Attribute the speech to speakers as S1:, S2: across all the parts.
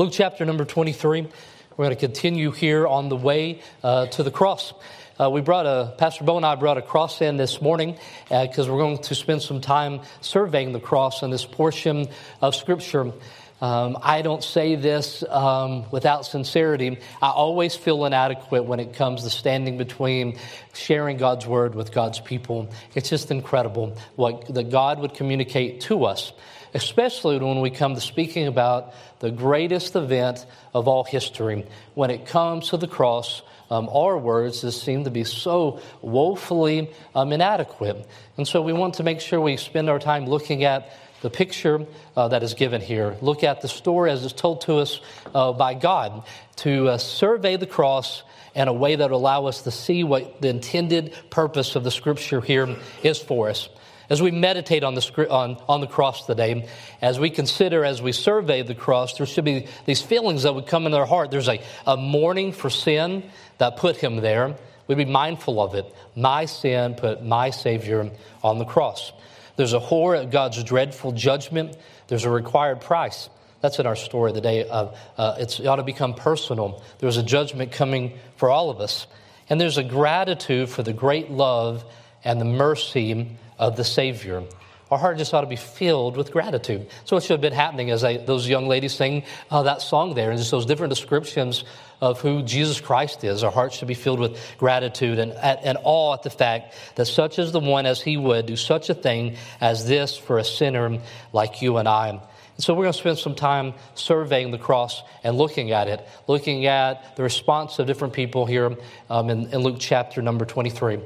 S1: Luke chapter number 23. We're going to continue here on the way uh, to the cross. Uh, we brought a, Pastor Bo and I brought a cross in this morning because uh, we're going to spend some time surveying the cross in this portion of Scripture. Um, I don't say this um, without sincerity. I always feel inadequate when it comes to standing between sharing God's word with God's people. It's just incredible what that God would communicate to us, especially when we come to speaking about the greatest event of all history. When it comes to the cross, um, our words just seem to be so woefully um, inadequate. And so we want to make sure we spend our time looking at the picture uh, that is given here. Look at the story as it's told to us uh, by God to uh, survey the cross in a way that will allow us to see what the intended purpose of the scripture here is for us. As we meditate on the, on, on the cross today, as we consider, as we survey the cross, there should be these feelings that would come in our heart. There's a, a mourning for sin that put him there. We'd be mindful of it. My sin put my Savior on the cross. There's a horror at God's dreadful judgment. There's a required price. That's in our story today. Of, uh, it ought to become personal. There's a judgment coming for all of us. And there's a gratitude for the great love and the mercy of the Savior. Our heart just ought to be filled with gratitude. So what should have been happening as I, those young ladies sing uh, that song there, and just those different descriptions of who Jesus Christ is. Our hearts should be filled with gratitude and, and awe at the fact that such is the one as he would do such a thing as this for a sinner like you and I. So we're going to spend some time surveying the cross and looking at it, looking at the response of different people here um, in, in Luke chapter number 23.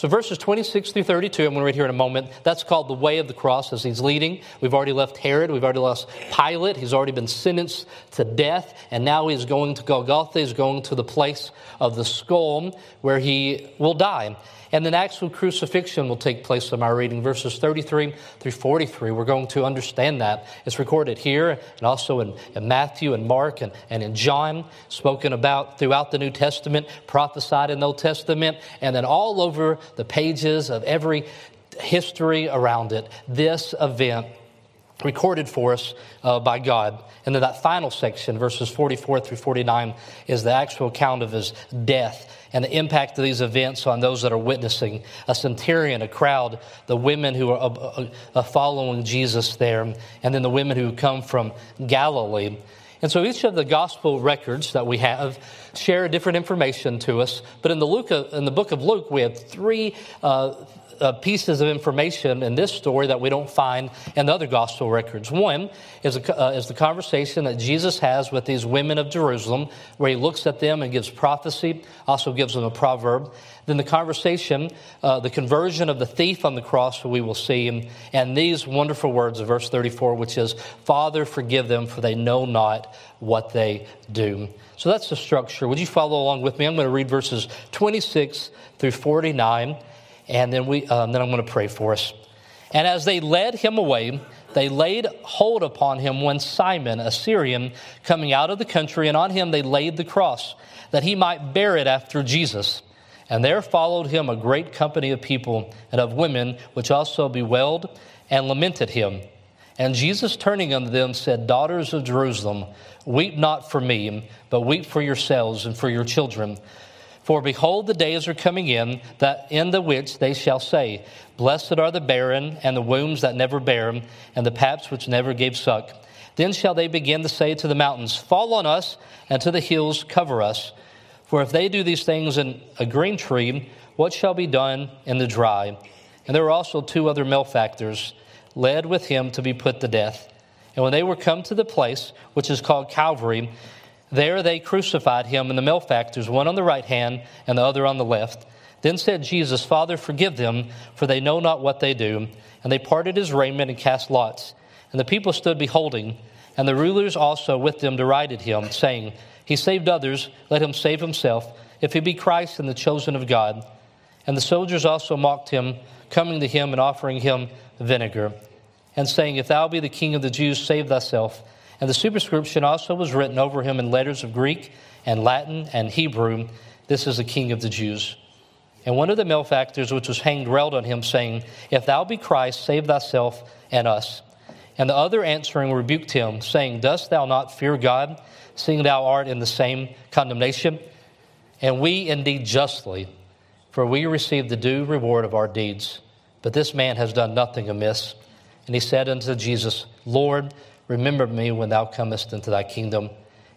S1: So verses 26 through 32, I'm going to read here in a moment. That's called the way of the cross as he's leading. We've already left Herod. We've already lost Pilate. He's already been sentenced to death. And now he's going to Golgotha. He's going to the place of the skull where he will die. And the actual crucifixion will take place in our reading, verses 33 through 43. We're going to understand that. It's recorded here and also in, in Matthew and Mark and, and in John, spoken about throughout the New Testament, prophesied in the Old Testament, and then all over the pages of every history around it. This event recorded for us uh, by God. And then that final section, verses 44 through 49, is the actual account of his death and the impact of these events on those that are witnessing a centurion, a crowd, the women who are uh, uh, following Jesus there, and then the women who come from Galilee. And so each of the gospel records that we have share different information to us. But in the, Luke, in the book of Luke, we have three uh, uh, pieces of information in this story that we don't find in the other gospel records. One is, a, uh, is the conversation that Jesus has with these women of Jerusalem, where he looks at them and gives prophecy, also gives them a proverb. Then the conversation, uh, the conversion of the thief on the cross, we will see, and, and these wonderful words of verse 34, which is, Father, forgive them, for they know not what they do. So that's the structure. Would you follow along with me? I'm going to read verses 26 through 49 and then, we, um, then I'm going to pray for us. And as they led him away, they laid hold upon him when Simon, a Cyrenian, coming out of the country, and on him they laid the cross, that he might bear it after Jesus. And there followed him a great company of people and of women, which also bewailed and lamented him. And Jesus, turning unto them, said, Daughters of Jerusalem, weep not for me, but weep for yourselves and for your children. For behold, the days are coming in, that in the which they shall say, Blessed are the barren, and the wombs that never bare, and the paps which never gave suck. Then shall they begin to say to the mountains, Fall on us, and to the hills, cover us. For if they do these things in a green tree, what shall be done in the dry? And there were also two other malefactors, led with him to be put to death. And when they were come to the place which is called Calvary, there they crucified him and the malefactors, one on the right hand and the other on the left. Then said Jesus, Father, forgive them, for they know not what they do. And they parted his raiment and cast lots. And the people stood beholding, and the rulers also with them derided him, saying, He saved others, let him save himself, if he be Christ and the chosen of God. And the soldiers also mocked him, coming to him and offering him vinegar, and saying, If thou be the king of the Jews, save thyself. And the superscription also was written over him in letters of Greek and Latin and Hebrew This is the King of the Jews. And one of the malefactors which was hanged railed on him, saying, If thou be Christ, save thyself and us. And the other answering rebuked him, saying, Dost thou not fear God, seeing thou art in the same condemnation? And we indeed justly, for we receive the due reward of our deeds. But this man has done nothing amiss. And he said unto Jesus, Lord, remember me when thou comest into thy kingdom.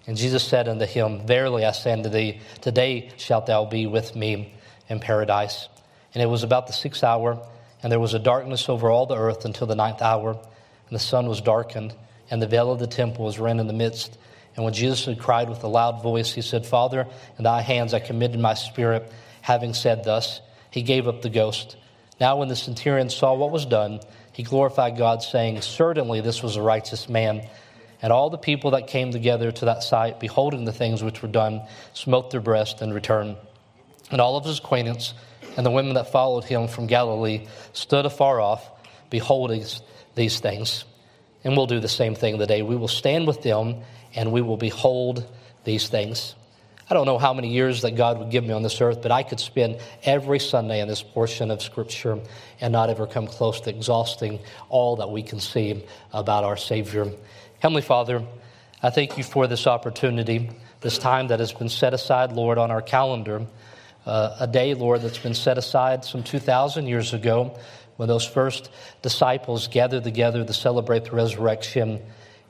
S1: And Jesus said unto him, Verily I say unto thee, today shalt thou be with me in paradise. And it was about the sixth hour, and there was a darkness over all the earth until the ninth hour, and the sun was darkened, and the veil of the temple was rent in the midst. And when Jesus had cried with a loud voice, he said, Father, in thy hands I committed my spirit. Having said thus, he gave up the ghost. Now, when the centurion saw what was done, he glorified God, saying, Certainly this was a righteous man. And all the people that came together to that sight, beholding the things which were done, smote their breast and returned. And all of his acquaintance and the women that followed him from Galilee stood afar off, beholding these things. And we'll do the same thing today. We will stand with them and we will behold these things. I don't know how many years that God would give me on this earth, but I could spend every Sunday in this portion of Scripture and not ever come close to exhausting all that we can see about our Savior. Heavenly Father, I thank you for this opportunity, this time that has been set aside, Lord, on our calendar. Uh, a day, Lord, that's been set aside some 2,000 years ago when those first disciples gathered together to celebrate the resurrection.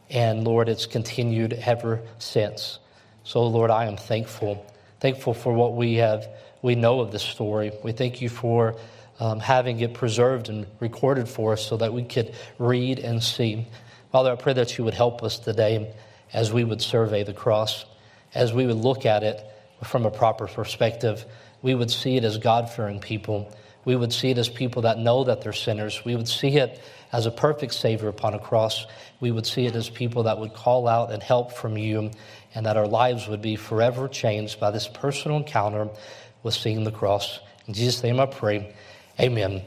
S1: And Lord, it's continued ever since. So, Lord, I am thankful. Thankful for what we have, we know of this story. We thank you for um, having it preserved and recorded for us so that we could read and see. Father, I pray that you would help us today as we would survey the cross, as we would look at it from a proper perspective. We would see it as God fearing people. We would see it as people that know that they're sinners. We would see it as a perfect Savior upon a cross. We would see it as people that would call out and help from you, and that our lives would be forever changed by this personal encounter with seeing the cross. In Jesus' name I pray. Amen.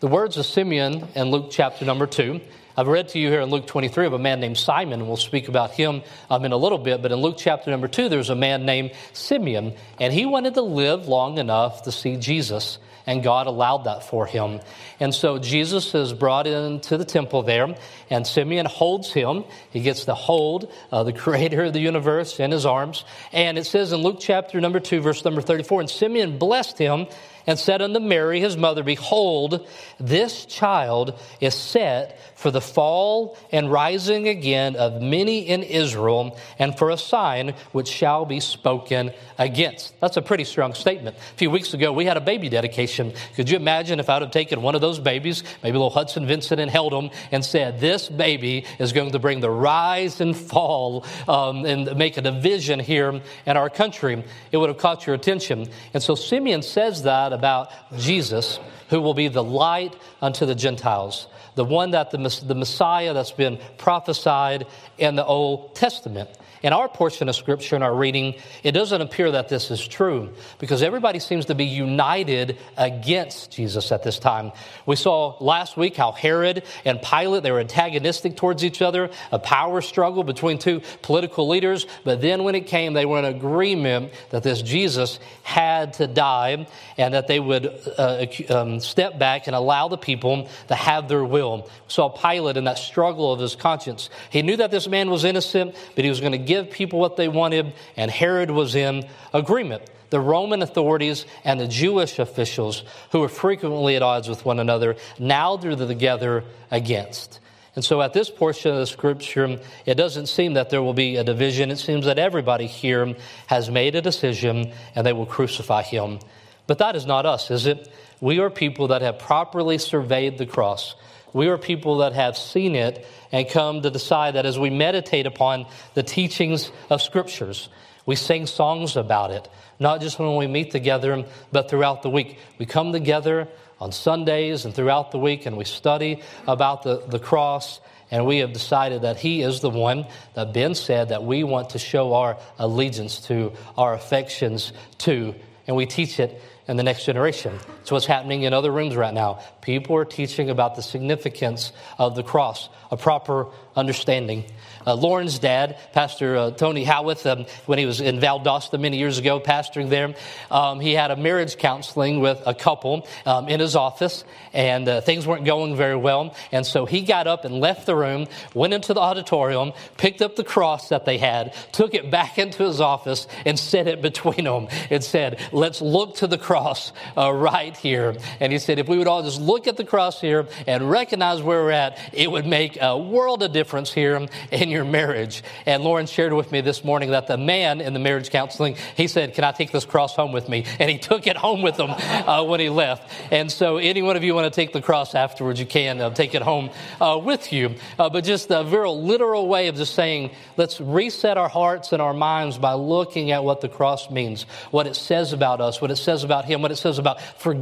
S1: The words of Simeon in Luke chapter number 2 I've read to you here in Luke 23 of a man named Simon, we'll speak about him um, in a little bit. But in Luke chapter number 2, there's a man named Simeon, and he wanted to live long enough to see Jesus and God allowed that for him. And so Jesus is brought into the temple there, and Simeon holds him. He gets to hold uh, the creator of the universe in his arms. And it says in Luke chapter number 2, verse number 34, and Simeon blessed him and said unto Mary, his mother, Behold, this child is set for the fall and rising again of many in Israel, and for a sign which shall be spoken against. That's a pretty strong statement. A few weeks ago, we had a baby dedication. Could you imagine if I'd have taken one of those babies, maybe little Hudson Vincent, and held him and said, This baby is going to bring the rise and fall um, and make a division here in our country? It would have caught your attention. And so Simeon says that about Jesus, who will be the light unto the Gentiles, the one that the, the Messiah that's been prophesied in the Old Testament. In our portion of Scripture, in our reading, it doesn't appear that this is true because everybody seems to be united against Jesus at this time. We saw last week how Herod and Pilate, they were antagonistic towards each other, a power struggle between two political leaders. But then when it came, they were in agreement that this Jesus had to die and that they would uh, um, step back and allow the people to have their will. We saw Pilate in that struggle of his conscience. He knew that this man was innocent, but he was going to give people what they wanted, and Herod was in agreement. The Roman authorities and the Jewish officials, who were frequently at odds with one another, now drew together against. And so at this portion of the scripture, it doesn't seem that there will be a division. It seems that everybody here has made a decision and they will crucify him. But that is not us, is it? We are people that have properly surveyed the cross. We are people that have seen it and come to decide that as we meditate upon the teachings of scriptures, we sing songs about it, not just when we meet together, but throughout the week. We come together on Sundays and throughout the week and we study about the, the cross. And we have decided that he is the one that Ben said that we want to show our allegiance to, our affections to. And we teach it in the next generation. What's happening in other rooms right now. People are teaching about the significance of the cross, a proper understanding. Uh, Lauren's dad, Pastor uh, Tony Howarth, um, when he was in Valdosta many years ago, pastoring there, um, he had a marriage counseling with a couple um, in his office, and uh, things weren't going very well. And so he got up and left the room, went into the auditorium, picked up the cross that they had, took it back into his office, and set it between them and said, Let's look to the cross uh, right here. And he said, If we would all just look at the cross here and recognize where we're at, it would make a world of difference here in your marriage. And Lauren shared with me this morning that the man in the marriage counseling, he said, Can I take this cross home with me? And he took it home with him uh, when he left. And so, any one of you want to take the cross afterwards, you can uh, take it home uh, with you. Uh, but just a very literal way of just saying, let's reset our hearts and our minds by looking at what the cross means, what it says about us, what it says about Him, what it says about forgiveness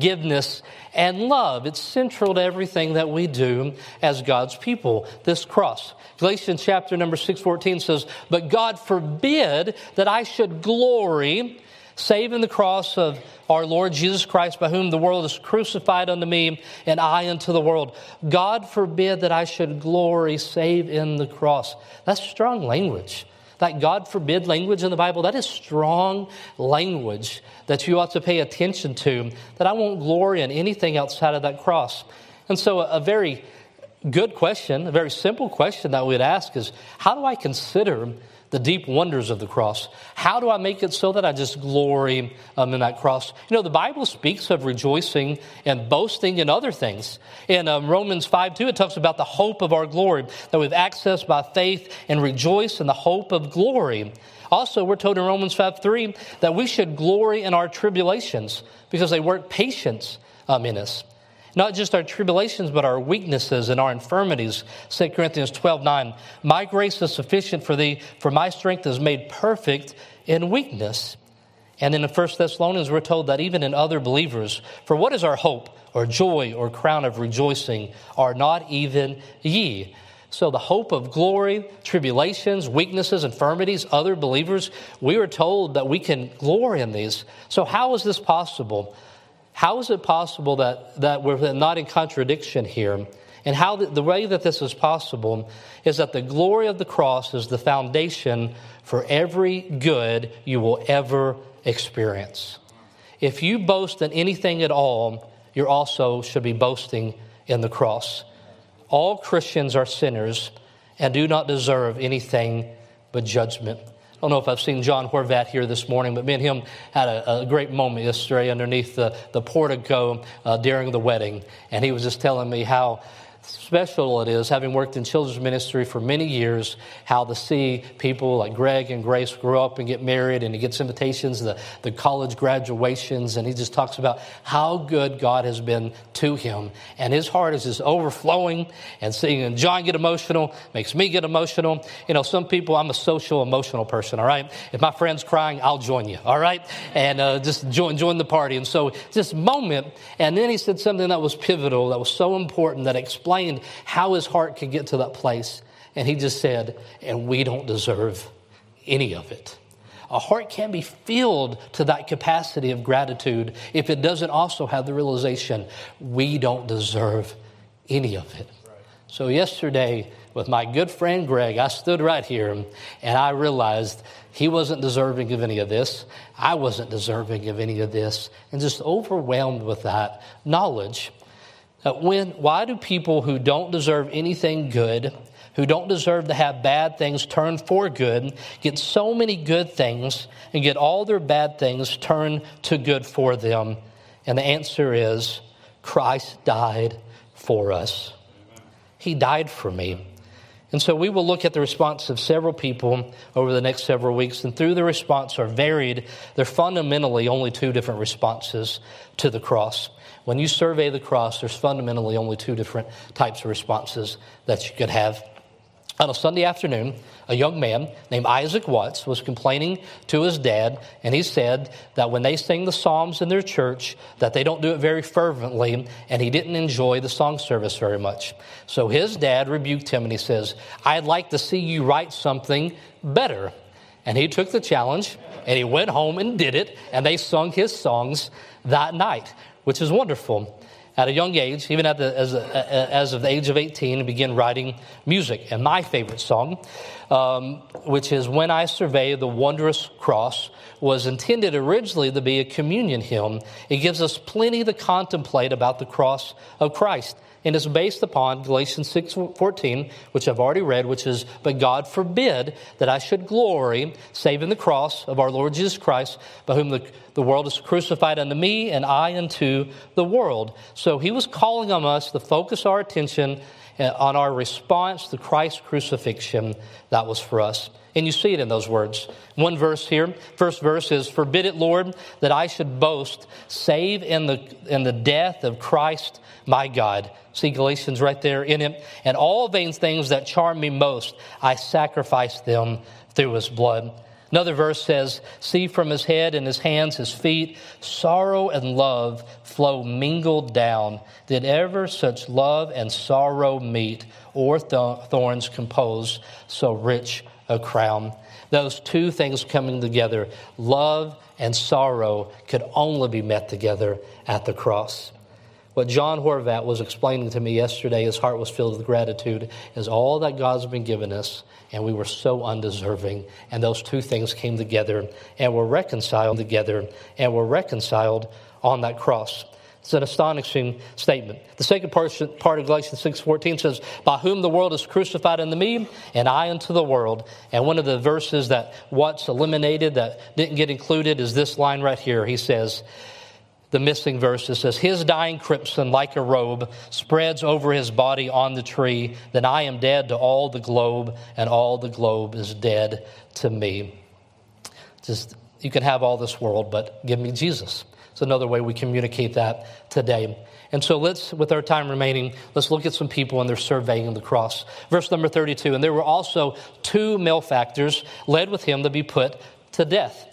S1: and love. It's central to everything that we do as God's people, this cross. Galatians chapter number 6:14 says, "But God forbid that I should glory save in the cross of our Lord Jesus Christ, by whom the world is crucified unto me, and I unto the world. God forbid that I should glory save in the cross. That's strong language. That God forbid language in the Bible, that is strong language that you ought to pay attention to, that I won't glory in anything outside of that cross. And so, a, very good question, a very simple question that we'd ask is how do I consider the deep wonders of the cross. How do I make it so that I just glory um, in that cross? You know, the Bible speaks of rejoicing and boasting in other things. In um, Romans 5 2, it talks about the hope of our glory, that we've access by faith and rejoice in the hope of glory. Also, we're told in Romans 5 3 that we should glory in our tribulations because they work patience um, in us. Not just our tribulations, but our weaknesses and our infirmities. 2 Corinthians 12 9. My grace is sufficient for thee, for my strength is made perfect in weakness. And in the First Thessalonians, we're told that even in other believers, for what is our hope or joy or crown of rejoicing are not even ye. So the hope of glory, tribulations, weaknesses, infirmities, other believers, we are told that we can glory in these. So how is this possible? How is it possible that, that we're not in contradiction here? And how the, the way that this is possible is that the glory of the cross is the foundation for every good you will ever experience. If you boast in anything at all, you also should be boasting in the cross. All Christians are sinners and do not deserve anything but judgment. I don't know if I've seen John Horvat here this morning, but me and him had a, a great moment yesterday underneath the, the portico uh, during the wedding. And he was just telling me how special it is, having worked in children's ministry for many years, how to see people like Greg and Grace grow up and get married, and he gets invitations to the, the college graduations, and he just talks about how good God has been to him. And his heart is just overflowing, and seeing John get emotional makes me get emotional. You know, some people, I'm a social, emotional person, all right? If my friend's crying, I'll join you, all right? And uh, just join, join the party. And so this moment, and then he said something that was pivotal, that was so important, that explained explained how his heart could get to that place. And he just said, and we don't deserve any of it. A heart can't be filled to that capacity of gratitude if it doesn't also have the realization we don't deserve any of it. So, yesterday, with my good friend Greg, I stood right here and I realized he wasn't deserving of any of this. I wasn't deserving of any of this. And just overwhelmed with that knowledge Uh, when, why do people who don't deserve anything good, who don't deserve to have bad things turned for good, get so many good things and get all their bad things turned to good for them? And the answer is Christ died for us. He died for me. And so we will look at the response of several people over the next several weeks, and through the response are varied. They're fundamentally only two different responses to the cross. When you survey the cross, there's fundamentally only two different types of responses that you could have. On a Sunday afternoon, a young man named Isaac Watts was complaining to his dad, and he said that when they sing the Psalms in their church, that they don't do it very fervently, and he didn't enjoy the song service very much. So his dad rebuked him, and he says, I'd like to see you write something better. And he took the challenge, and he went home and did it, and they sung his songs that night which is wonderful. at a young age, even at the, as, a, as of the age of 18, began writing music. And my favorite song, um, which is When I Survey the Wondrous Cross, was intended originally to be a communion hymn. It gives us plenty to contemplate about the cross of Christ and is based upon Galatians 6:14, which I've already read, which is, "But God forbid that I should glory save in the cross of our Lord Jesus Christ, by whom the, the world is crucified unto me, and I unto the world." So he was calling on us to focus our attention uh, on our response to Christ's crucifixion. That was for us. And you see it in those words. One verse here, first verse is, Forbid it, Lord, that I should boast, save in the, in the death of Christ my God. See Galatians right there in it. And all vain things that charm me most, I sacrifice them through his blood. Another verse says, See from his head and his hands, his feet, sorrow and love flow mingled down. Did ever such love and sorrow meet, or thorns compose so rich a crown? Those two things coming together, love and sorrow, could only be met together at the cross. What John Horvat was explaining to me yesterday, his heart was filled with gratitude, is all that God's been giving us, and we were so undeserving. And those two things came together and were reconciled together and were reconciled on that cross. It's an astonishing statement. The second part, of Galatians 6.14 says, By whom the world is crucified unto me, and I unto the world. And one of the verses that what's eliminated, that didn't get included, is this line right here. He says, the missing verse. It says, His dying crimson, like a robe, spreads over his body on the tree. Then I am dead to all the globe, and all the globe is dead to me. Just, you can have all this world, but give me Jesus. It's another way we communicate that today. And so let's, with our time remaining, let's look at some people and they're surveying the cross. Verse number 32 And there were also two malefactors led with him to be put to death.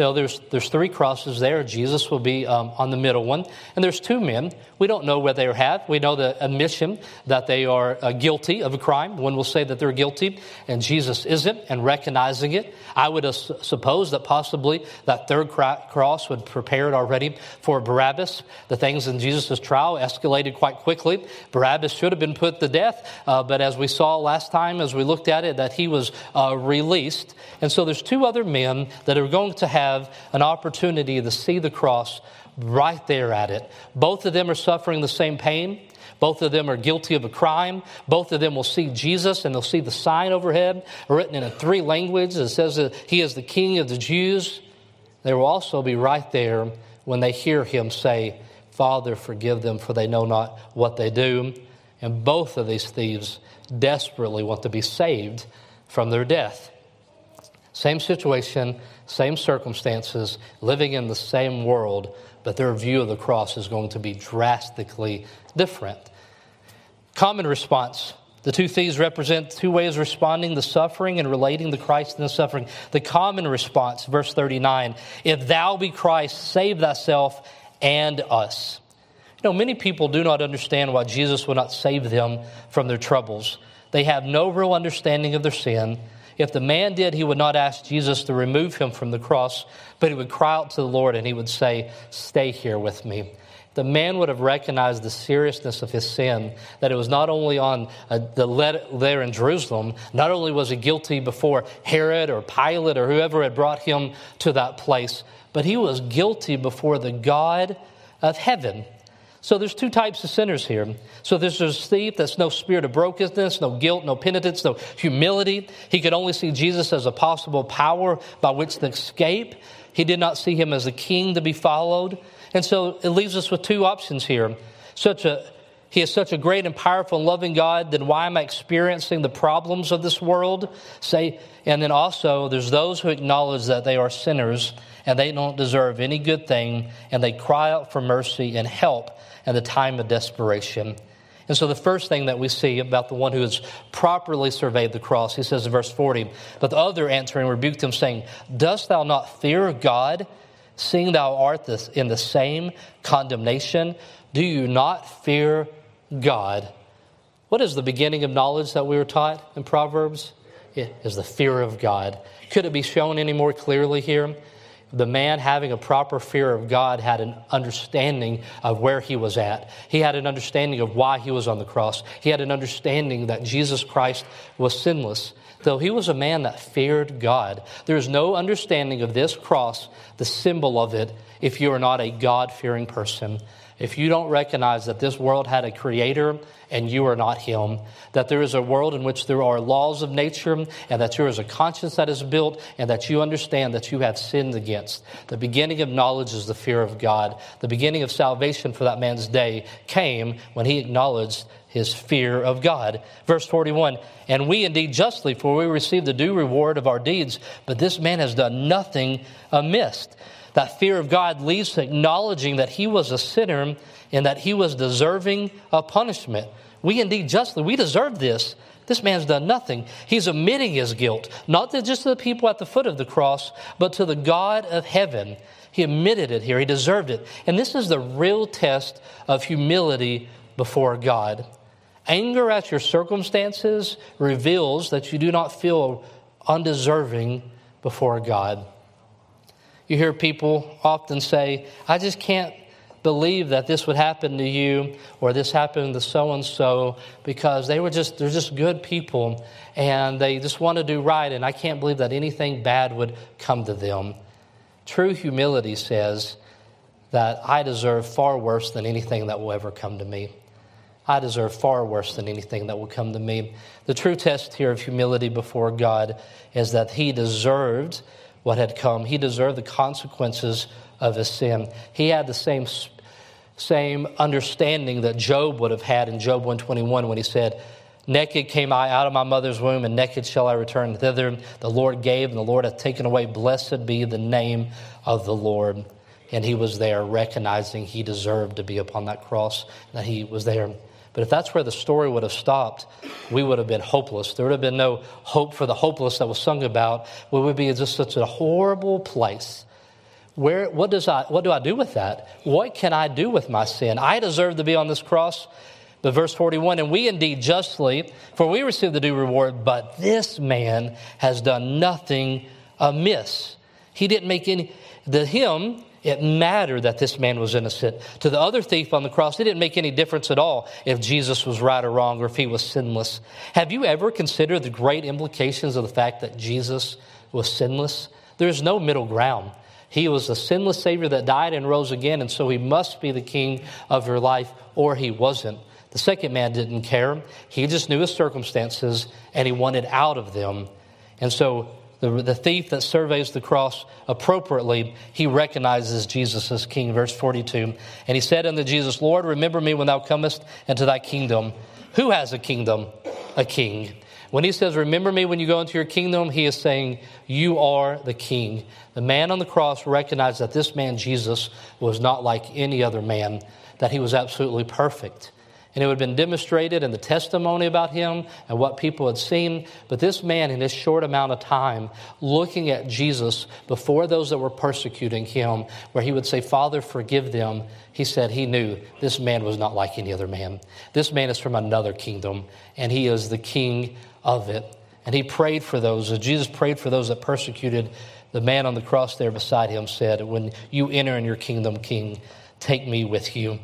S1: There's, there's three crosses there. Jesus will be um, on the middle one. And there's two men. We don't know where they are have. We know the admission that they are uh, guilty of a crime. One will say that they're guilty, and Jesus isn't, and recognizing it. I would suppose that possibly that third cross would prepare it already for Barabbas. The things in Jesus' trial escalated quite quickly. Barabbas should have been put to death, uh, but as we saw last time, as we looked at it, that he was uh, released. And so there's two other men that are going to have have an opportunity to see the cross right there at it. Both of them are suffering the same pain. Both of them are guilty of a crime. Both of them will see Jesus and they'll see the sign overhead written in three languages. It says that he is the King of the Jews. They will also be right there when they hear him say, Father, forgive them, for they know not what they do. And both of these thieves desperately want to be saved from their death. Same situation, same circumstances, living in the same world, but their view of the cross is going to be drastically different. Common response. The two thieves represent two ways of responding the suffering and relating to Christ and the suffering. The common response, verse 39 If thou be Christ, save thyself and us. You know, many people do not understand why Jesus will not save them from their troubles. They have no real understanding of their sin. If the man did, he would not ask Jesus to remove him from the cross, but he would cry out to the Lord and he would say, Stay here with me. The man would have recognized the seriousness of his sin, that it was not only on uh, the let there in Jerusalem, not only was he guilty before Herod or Pilate or whoever had brought him to that place, but he was guilty before the God of heaven. So there's two types of sinners here. So there's this thief that's no spirit of brokenness, no guilt, no penitence, no humility. He could only see Jesus as a possible power by which to escape. He did not see him as a king to be followed. And so it leaves us with two options here. Such a he is such a great and powerful and loving God, then why am I experiencing the problems of this world? Say, and then also there's those who acknowledge that they are sinners and they don't deserve any good thing, and they cry out for mercy and help and the time of desperation. And so, the first thing that we see about the one who has properly surveyed the cross, he says in verse 40, But the other answering rebuked him, saying, Dost thou not fear God, seeing thou art in the same condemnation? Do you not fear God? What is the beginning of knowledge that we were taught in Proverbs? It is the fear of God. Could it be shown any more clearly here? the man having a proper fear of God had an understanding of where he was at. He had an understanding of why he was on the cross. He had an understanding that Jesus Christ was sinless. Though he was a man that feared God, there is no understanding of this cross, the symbol of it, if you are not a God fearing person if you don't recognize that this world had a creator and you are not him, that there is a world in which there are laws of nature and that there is a conscience that is built and that you understand that you have sinned against. The beginning of knowledge is the fear of God. The beginning of salvation for that man's day came when he acknowledged his fear of God. Verse 41 And we indeed justly, for we receive the due reward of our deeds, but this man has done nothing amiss. That fear of God leads to acknowledging that he was a sinner and that he was deserving of punishment. We indeed justly, we deserve this. This man's done nothing. He's admitting his guilt, not to just to the people at the foot of the cross, but to the God of heaven. He admitted it here. He deserved it. And this is the real test of humility before God. Anger at your circumstances reveals that you do not feel undeserving before God. You hear people often say, I just can't believe that this would happen to you or this happened to so and so because they were just they're just good people and they just want to do right and I can't believe that anything bad would come to them. True humility says that I deserve far worse than anything that will ever come to me. I deserve far worse than anything that will come to me. The true test here of humility before God is that he deserved what had come. He deserved the consequences of his sin. He had the same, same understanding that Job would have had in Job 121 when he said, Naked came I out of my mother's womb, and naked shall I return thither. The Lord gave, and the Lord hath taken away. Blessed be the name of the Lord. And he was there, recognizing he deserved to be upon that cross, that he was there. But if that's where the story would have stopped, we would have been hopeless. There would have been no hope for the hopeless that was sung about. We would be in just such a horrible place. Where, what, does I, what do I do with that? What can I do with my sin? I deserve to be on this cross. But verse 41, and we indeed justly, for we receive the due reward, but this man has done nothing amiss. He didn't make any, the him it mattered that this man was innocent. To the other thief on the cross, it didn't make any difference at all if Jesus was right or wrong or if he was sinless. Have you ever considered the great implications of the fact that Jesus was sinless? There's no middle ground. He was a sinless Savior that died and rose again, and so he must be the King of your life, or he wasn't. The second man didn't care. He just knew his circumstances and he wanted out of them. And so the, the thief that surveys the cross appropriately, he recognizes Jesus as king. Verse 42. And he said unto Jesus, Lord, remember me when thou comest into thy kingdom. Who has a kingdom? A king. When he says, Remember me when you go into your kingdom, he is saying, You are the king. The man on the cross recognized that this man, Jesus, was not like any other man, that he was absolutely perfect and it would have been demonstrated in the testimony about him and what people had seen. But this man, in this short amount of time, looking at Jesus before those that were persecuting him, where he would say, Father, forgive them, he said he knew this man was not like any other man. This man is from another kingdom, and he is the king of it. And he prayed for those. Jesus prayed for those that persecuted, the man on the cross there beside him said, When you enter in your kingdom, King, take me with you.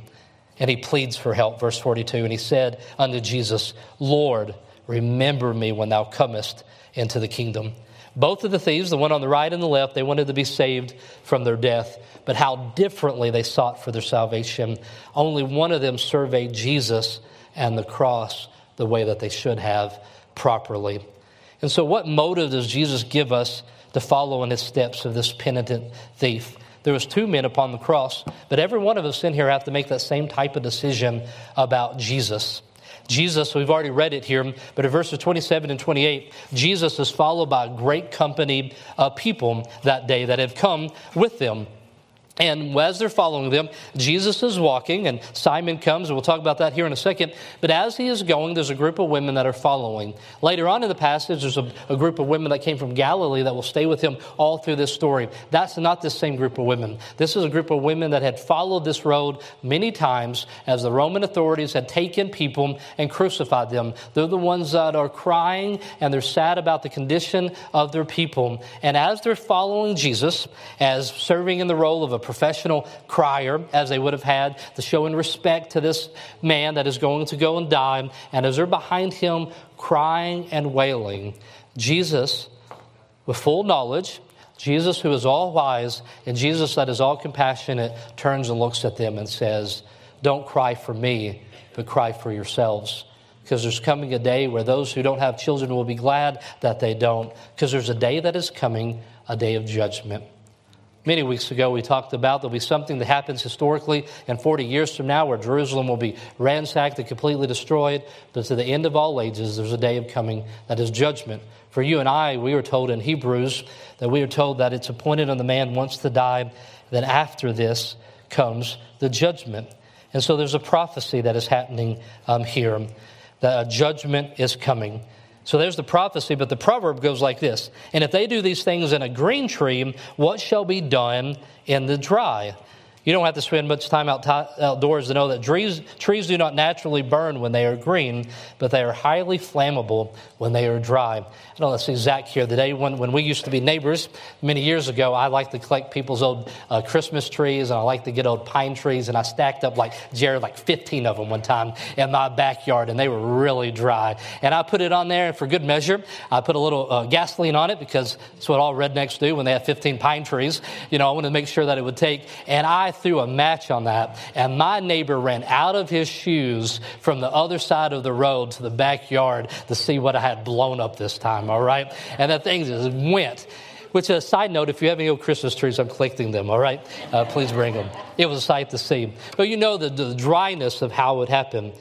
S1: And he pleads for help, verse 42. And he said unto Jesus, Lord, remember me when thou comest into the kingdom. Both of the thieves, the one on the right and the left, they wanted to be saved from their death, but how differently they sought for their salvation. Only one of them surveyed Jesus and the cross the way that they should have properly. And so, what motive does Jesus give us to follow in his steps of this penitent thief? There was two men upon the cross, but every one of us in here have to make that same type of decision about Jesus. Jesus, we've already read it here, but in verses 27 and 28, Jesus is followed by a great company of people that day that have come with them. And as they're following them, Jesus is walking, and Simon comes, and we'll talk about that here in a second. But as he is going, there's a group of women that are following. Later on in the passage, there's a, a, group of women that came from Galilee that will stay with him all through this story. That's not the same group of women. This is a group of women that had followed this road many times as the Roman authorities had taken people and crucified them. They're the ones that are crying and they're sad about the condition of their people. And as they're following Jesus, as serving in the role of a professional crier, as they would have had, to showing respect to this man that is going to go and die. And as they're behind him crying and wailing, Jesus, with full knowledge, Jesus, who is all wise, and Jesus, that is all compassionate, turns and looks at them and says, Don't cry for me, but cry for yourselves. Because there's coming a day where those who don't have children will be glad that they don't. Because there's a day that is coming, a day of judgment. Many weeks ago, we talked about there'll be something that happens historically in 40 years from now where Jerusalem will be ransacked and completely destroyed. But to the end of all ages, there's a day of coming that is judgment. For you and I, we are told in Hebrews that we are told that it's appointed on the man once to die, then after this comes the judgment. And so there's a prophecy that is happening um, here that a judgment is coming. So there's the prophecy, but the proverb goes like this And if they do these things in a green tree, what shall be done in the dry? You don't have to spend much time out outdoors to know that trees, trees do not naturally burn when they are green, but they are highly flammable when they are dry. I don't know, see Zach here. The day when, when we used to be neighbors many years ago, I liked to collect people's old uh, Christmas trees and I liked to get old pine trees. And I stacked up like Jared, like 15 of them one time in my backyard, and they were really dry. And I put it on there, and for good measure, I put a little uh, gasoline on it because that's what all rednecks do when they have 15 pine trees. You know, I wanted to make sure that it would take. And I threw a match on that, and my neighbor ran out of his shoes from the other side of the road to the backyard to see what I had blown up this time, all right? And that thing just went. Which, a side note, if you have any old Christmas trees, I'm collecting them, all right? Uh, please bring them. It was a sight to see. But you know the, the dryness of how it happened.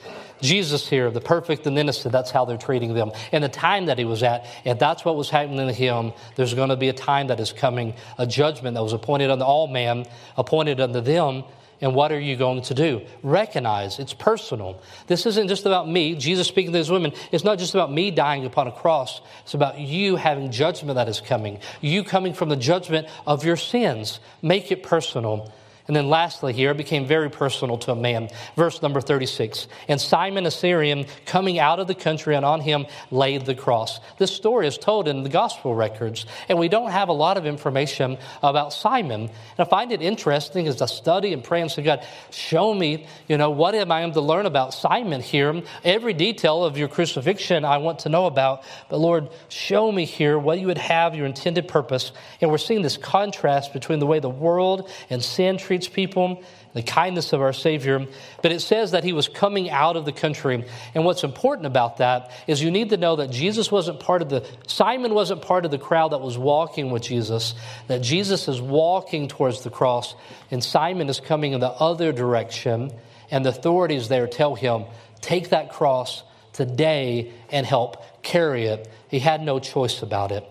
S1: Jesus here, the perfect and innocent, that's how they're treating them. And the time that he was at, and that's what was happening to him, there's going to be a time that is coming, a judgment that was appointed unto all men, appointed unto them. And what are you going to do? Recognize it's personal. This isn't just about me. Jesus speaking to these women, it's not just about me dying upon a cross. It's about you having judgment that is coming. You coming from the judgment of your sins. Make it personal. And then lastly, here, it became very personal to a man. Verse number 36. And Simon, a Cyrene, coming out of the country, and on him laid the cross. This story is told in the gospel records, and we don't have a lot of information about Simon. And I find it interesting as I study and pray and say, God, show me, you know, what am I to learn about Simon here? Every detail of your crucifixion I want to know about. But Lord, show me here what you would have, your intended purpose. And we're seeing this contrast between the way the world and sin treats treats people, the kindness of our Savior. But it says that he was coming out of the country. And what's important about that is you need to know that Jesus wasn't part of the, Simon wasn't part of the crowd that was walking with Jesus, that Jesus is walking towards the cross, and Simon is coming in the other direction. And the authorities there tell him, take that cross today and help carry it. He had no choice about it.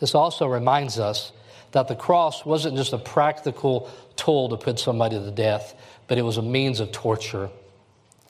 S1: This also reminds us that the cross wasn't just a practical tool to put somebody to death, but it was a means of torture.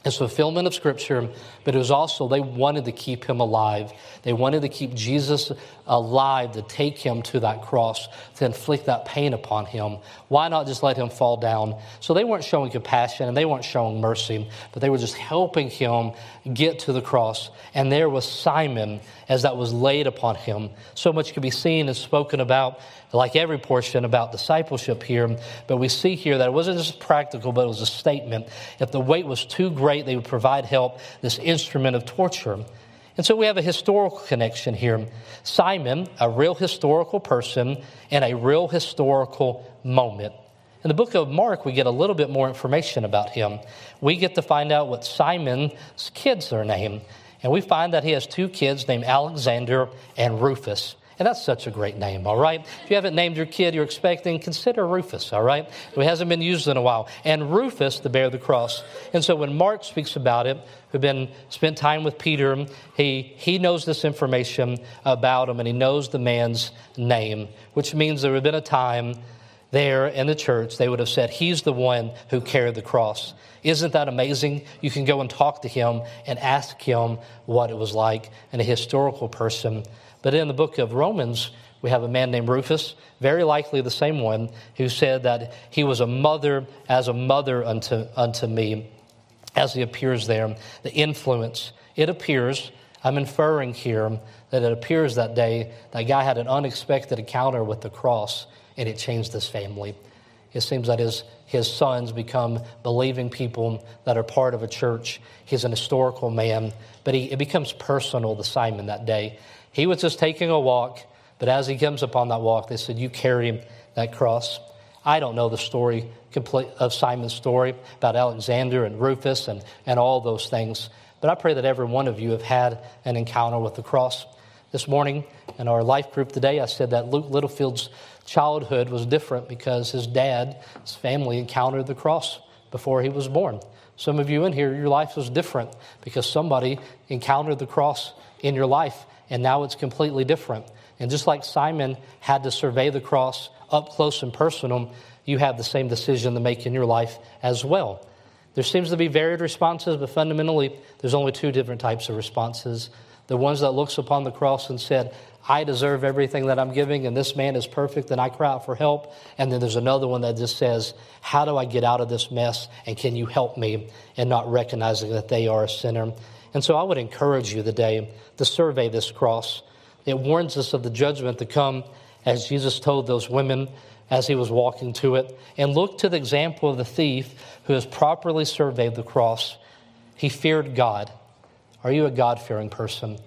S1: It's fulfillment of Scripture, but it was also, they wanted to keep him alive. They wanted to keep Jesus alive to take him to that cross, to inflict that pain upon him. Why not just let him fall down? So they weren't showing compassion and they weren't showing mercy, but they were just helping him get to the cross. And there was Simon as that was laid upon him. So much can be seen and spoken about, like every portion about discipleship here. But we see here that it wasn't just practical, but it was a statement. If the weight was too great, they would provide help, this instrument of torture. And so we have a historical connection here. Simon, a real historical person, and a real historical moment. In the book of Mark, we get a little bit more information about him. We get to find out what Simon's kids are named. And we find that he has two kids named Alexander and Rufus. And that's such a great name, all right? If you haven't named your kid you're expecting, consider Rufus, all right? It hasn't been used in a while. And Rufus the bear of the cross. And so when Mark speaks about it, who've been spent time with Peter, he, he knows this information about him and he knows the man's name, which means there had been a time there in the church, they would have said, He's the one who carried the cross. Isn't that amazing? You can go and talk to him and ask him what it was like and a historical person. But in the book of Romans, we have a man named Rufus, very likely the same one, who said that he was a mother as a mother unto, unto me, as he appears there. The influence, it appears, I'm inferring here that it appears that day that guy had an unexpected encounter with the cross and it changed his family. It seems that his, his sons become believing people that are part of a church. He's an historical man, but he, it becomes personal to Simon that day. He was just taking a walk, but as he comes upon that walk, they said, You carry that cross. I don't know the story complete of Simon's story about Alexander and Rufus and, and all those things, but I pray that every one of you have had an encounter with the cross. This morning in our life group today, I said that Luke Littlefield's childhood was different because his dad, his family encountered the cross before he was born. Some of you in here, your life was different because somebody encountered the cross in your life, and now it's completely different. And just like Simon had to survey the cross up close and personal, you have the same decision to make in your life as well. There seems to be varied responses, but fundamentally, there's only two different types of responses. The ones that looks upon the cross and said, I deserve everything that I'm giving, and this man is perfect, and I cry out for help. And then there's another one that just says, How do I get out of this mess, and can you help me? And not recognizing that they are a sinner. And so I would encourage you today to survey this cross. It warns us of the judgment to come, as Jesus told those women as he was walking to it. And look to the example of the thief who has properly surveyed the cross. He feared God. Are you a God fearing person?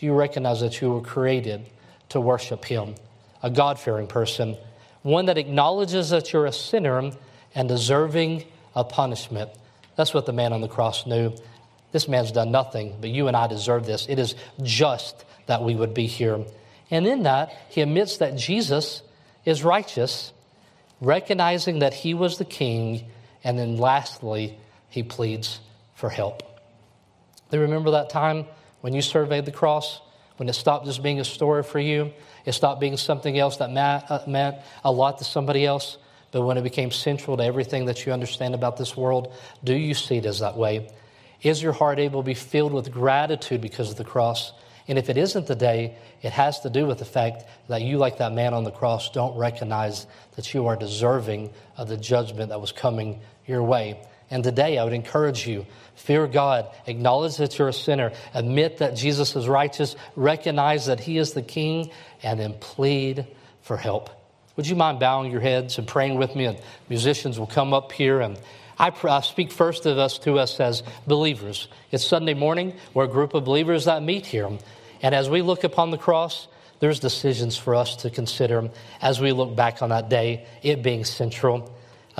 S1: Do you recognize that you were created to worship Him? A God fearing person, one that acknowledges that you're a sinner and deserving of punishment. That's what the man on the cross knew. This man's done nothing, but you and I deserve this. It is just that we would be here. And in that, he admits that Jesus is righteous, recognizing that he was the king. And then lastly, he pleads for help. Do you remember that time when you surveyed the cross, when it stopped just being a story for you, it stopped being something else that uh, meant a lot to somebody else, but when it became central to everything that you understand about this world, do you see it as that way? Is your heart able to be filled with gratitude because of the cross? And if it isn't the day, it has to do with the fact that you, like that man on the cross, don't recognize that you are deserving of the judgment that was coming your way. And today, I would encourage you fear God, acknowledge that you're a sinner, admit that Jesus is righteous, recognize that He is the King, and then plead for help. Would you mind bowing your heads and praying with me? And musicians will come up here and I, I speak first of us to us as believers. It's Sunday morning. We're a group of believers that meet here. And as we look upon the cross, there's decisions for us to consider as we look back on that day, it being central.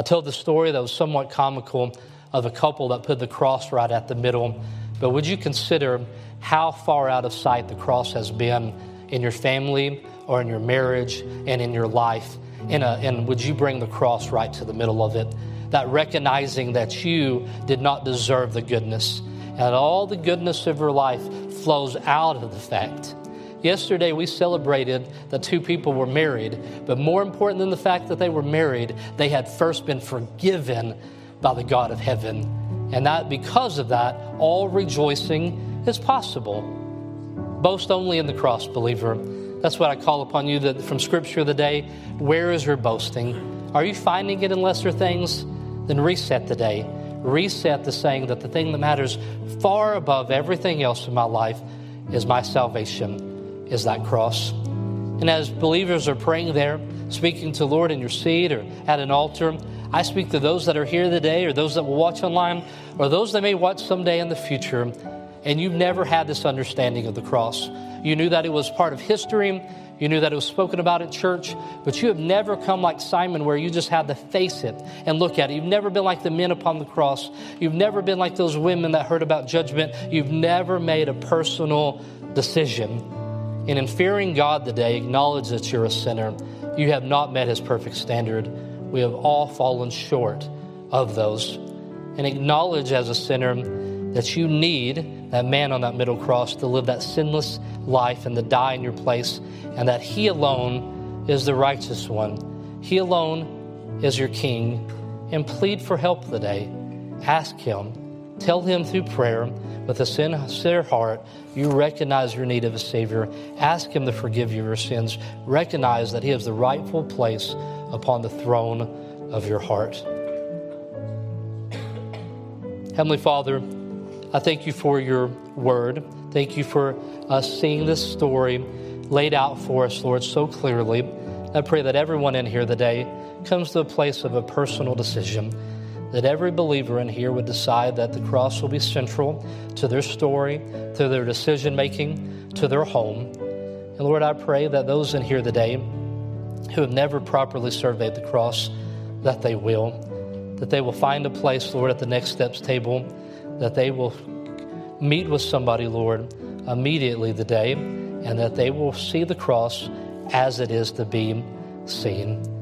S1: I told the story that was somewhat comical of a couple that put the cross right at the middle. But would you consider how far out of sight the cross has been in your family or in your marriage and in your life? In a, and would you bring the cross right to the middle of it? That recognizing that you did not deserve the goodness, and all the goodness of your life flows out of the fact Yesterday, we celebrated that two people were married, but more important than the fact that they were married, they had first been forgiven by the God of heaven. And that because of that, all rejoicing is possible. Boast only in the cross, believer. That's what I call upon you that from Scripture of the day. Where is your boasting? Are you finding it in lesser things? Then reset the day. Reset the saying that the thing that matters far above everything else in my life is my salvation is that cross. And as believers are praying there, speaking to Lord in your seat or at an altar, I speak to those that are here today or those that will watch online or those that may watch someday in the future, and you've never had this understanding of the cross. You knew that it was part of history, you knew that it was spoken about at church, but you have never come like Simon where you just had to face it and look at it. You've never been like the men upon the cross. You've never been like those women that heard about judgment. You've never made a personal decision. And in fearing God today, acknowledge that you're a sinner. You have not met his perfect standard. We have all fallen short of those. And acknowledge as a sinner that you need that man on that middle cross to live that sinless life and to die in your place, and that he alone is the righteous one. He alone is your King and plead for help today. Ask Him. Tell Him through prayer with a sincere heart you recognize your need of a Savior. Ask Him to forgive you your sins. Recognize that He has the rightful place upon the throne of your heart. Heavenly Father, I thank you for your word. Thank you for us seeing this story laid out for us, Lord, so clearly. I pray that everyone in here today comes to a place of a personal decision. That every believer in here would decide that the cross will be central to their story, to their decision making, to their home. And Lord, I pray that those in here today who have never properly surveyed the cross, that they will. That they will find a place, Lord, at the next steps table, that they will meet with somebody, Lord, immediately today, and that they will see the cross as it is to be seen.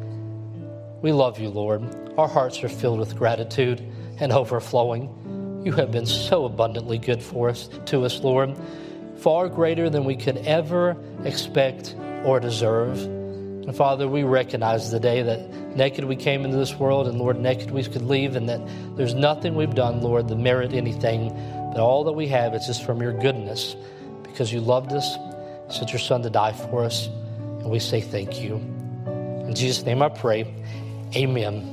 S1: We love you, Lord. Our hearts are filled with gratitude and overflowing. You have been so abundantly good for us to us, Lord, far greater than we could ever expect or deserve. And Father, we recognize the day that naked we came into this world, and Lord, naked we could leave, and that there's nothing we've done, Lord, to merit anything, but all that we have is just from your goodness, because you loved us, sent your Son to die for us, and we say thank you. In Jesus' name I pray. Amen.